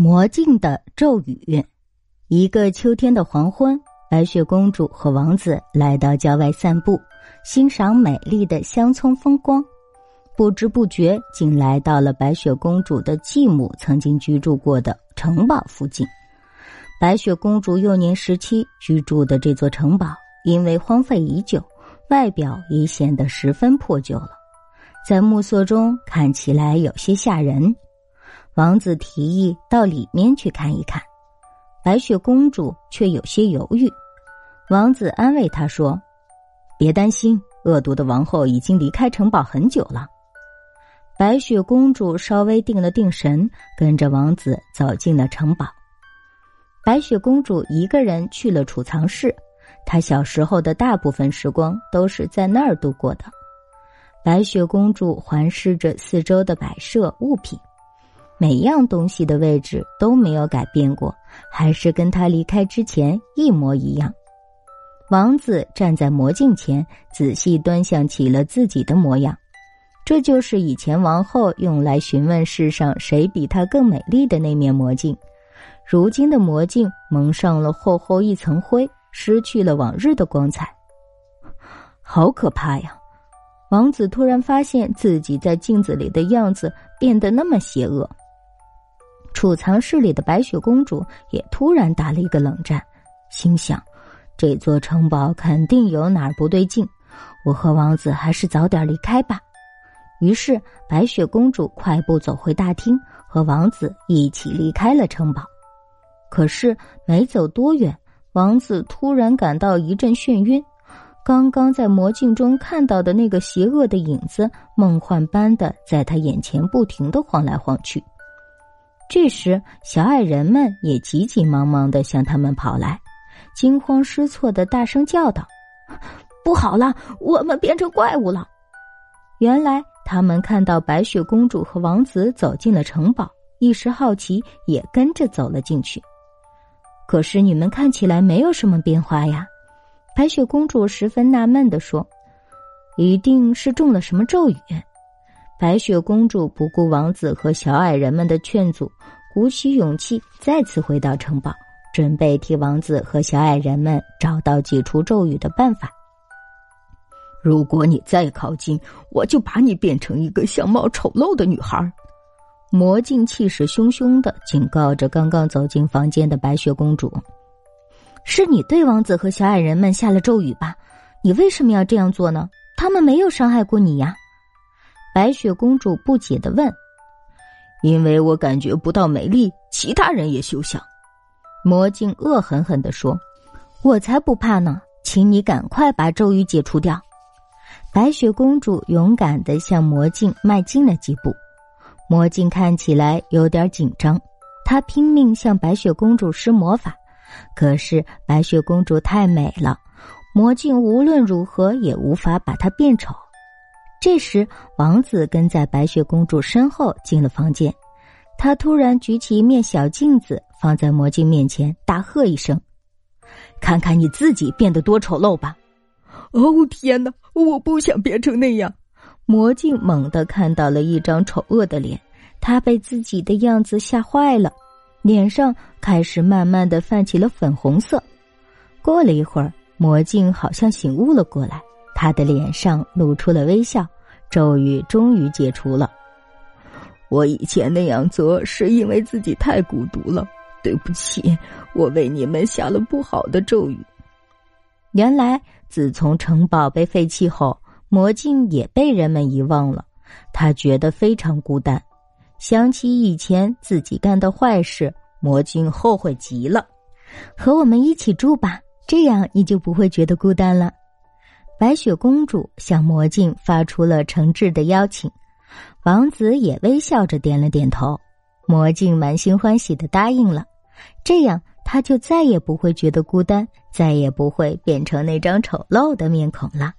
魔镜的咒语。一个秋天的黄昏，白雪公主和王子来到郊外散步，欣赏美丽的乡村风光。不知不觉，竟来到了白雪公主的继母曾经居住过的城堡附近。白雪公主幼年时期居住的这座城堡，因为荒废已久，外表已显得十分破旧了，在暮色中看起来有些吓人。王子提议到里面去看一看，白雪公主却有些犹豫。王子安慰她说：“别担心，恶毒的王后已经离开城堡很久了。”白雪公主稍微定了定神，跟着王子走进了城堡。白雪公主一个人去了储藏室，她小时候的大部分时光都是在那儿度过的。白雪公主环视着四周的摆设物品。每样东西的位置都没有改变过，还是跟他离开之前一模一样。王子站在魔镜前，仔细端详起了自己的模样。这就是以前王后用来询问世上谁比她更美丽的那面魔镜。如今的魔镜蒙上了厚厚一层灰，失去了往日的光彩。好可怕呀！王子突然发现自己在镜子里的样子变得那么邪恶。储藏室里的白雪公主也突然打了一个冷战，心想：这座城堡肯定有哪儿不对劲，我和王子还是早点离开吧。于是，白雪公主快步走回大厅，和王子一起离开了城堡。可是，没走多远，王子突然感到一阵眩晕，刚刚在魔镜中看到的那个邪恶的影子，梦幻般的在他眼前不停的晃来晃去。这时，小矮人们也急急忙忙的向他们跑来，惊慌失措的大声叫道：“ 不好了，我们变成怪物了！”原来，他们看到白雪公主和王子走进了城堡，一时好奇，也跟着走了进去。可是，你们看起来没有什么变化呀？白雪公主十分纳闷的说：“一定是中了什么咒语。”白雪公主不顾王子和小矮人们的劝阻，鼓起勇气再次回到城堡，准备替王子和小矮人们找到解除咒语的办法。如果你再靠近，我就把你变成一个相貌丑陋的女孩。魔镜气势汹汹的警告着刚刚走进房间的白雪公主：“是你对王子和小矮人们下了咒语吧？你为什么要这样做呢？他们没有伤害过你呀。”白雪公主不解的问：“因为我感觉不到美丽，其他人也休想。”魔镜恶狠狠的说：“我才不怕呢，请你赶快把咒语解除掉。”白雪公主勇敢的向魔镜迈进了几步，魔镜看起来有点紧张，他拼命向白雪公主施魔法，可是白雪公主太美了，魔镜无论如何也无法把她变丑。这时，王子跟在白雪公主身后进了房间。他突然举起一面小镜子，放在魔镜面前，大喝一声：“看看你自己变得多丑陋吧！”哦天哪，我不想变成那样！魔镜猛地看到了一张丑恶的脸，他被自己的样子吓坏了，脸上开始慢慢的泛起了粉红色。过了一会儿，魔镜好像醒悟了过来。他的脸上露出了微笑，咒语终于解除了。我以前那样做是因为自己太孤独了，对不起，我为你们下了不好的咒语。原来，自从城堡被废弃后，魔镜也被人们遗忘了。他觉得非常孤单，想起以前自己干的坏事，魔镜后悔极了。和我们一起住吧，这样你就不会觉得孤单了。白雪公主向魔镜发出了诚挚的邀请，王子也微笑着点了点头。魔镜满心欢喜的答应了，这样他就再也不会觉得孤单，再也不会变成那张丑陋的面孔了。